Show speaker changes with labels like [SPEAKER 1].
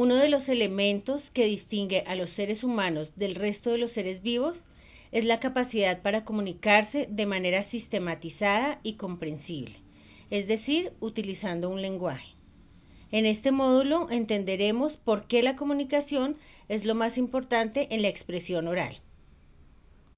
[SPEAKER 1] Uno de los elementos que distingue a los seres humanos del resto de los seres vivos es la capacidad para comunicarse de manera sistematizada y comprensible, es decir, utilizando un lenguaje. En este módulo entenderemos por qué la comunicación es lo más importante en la expresión oral.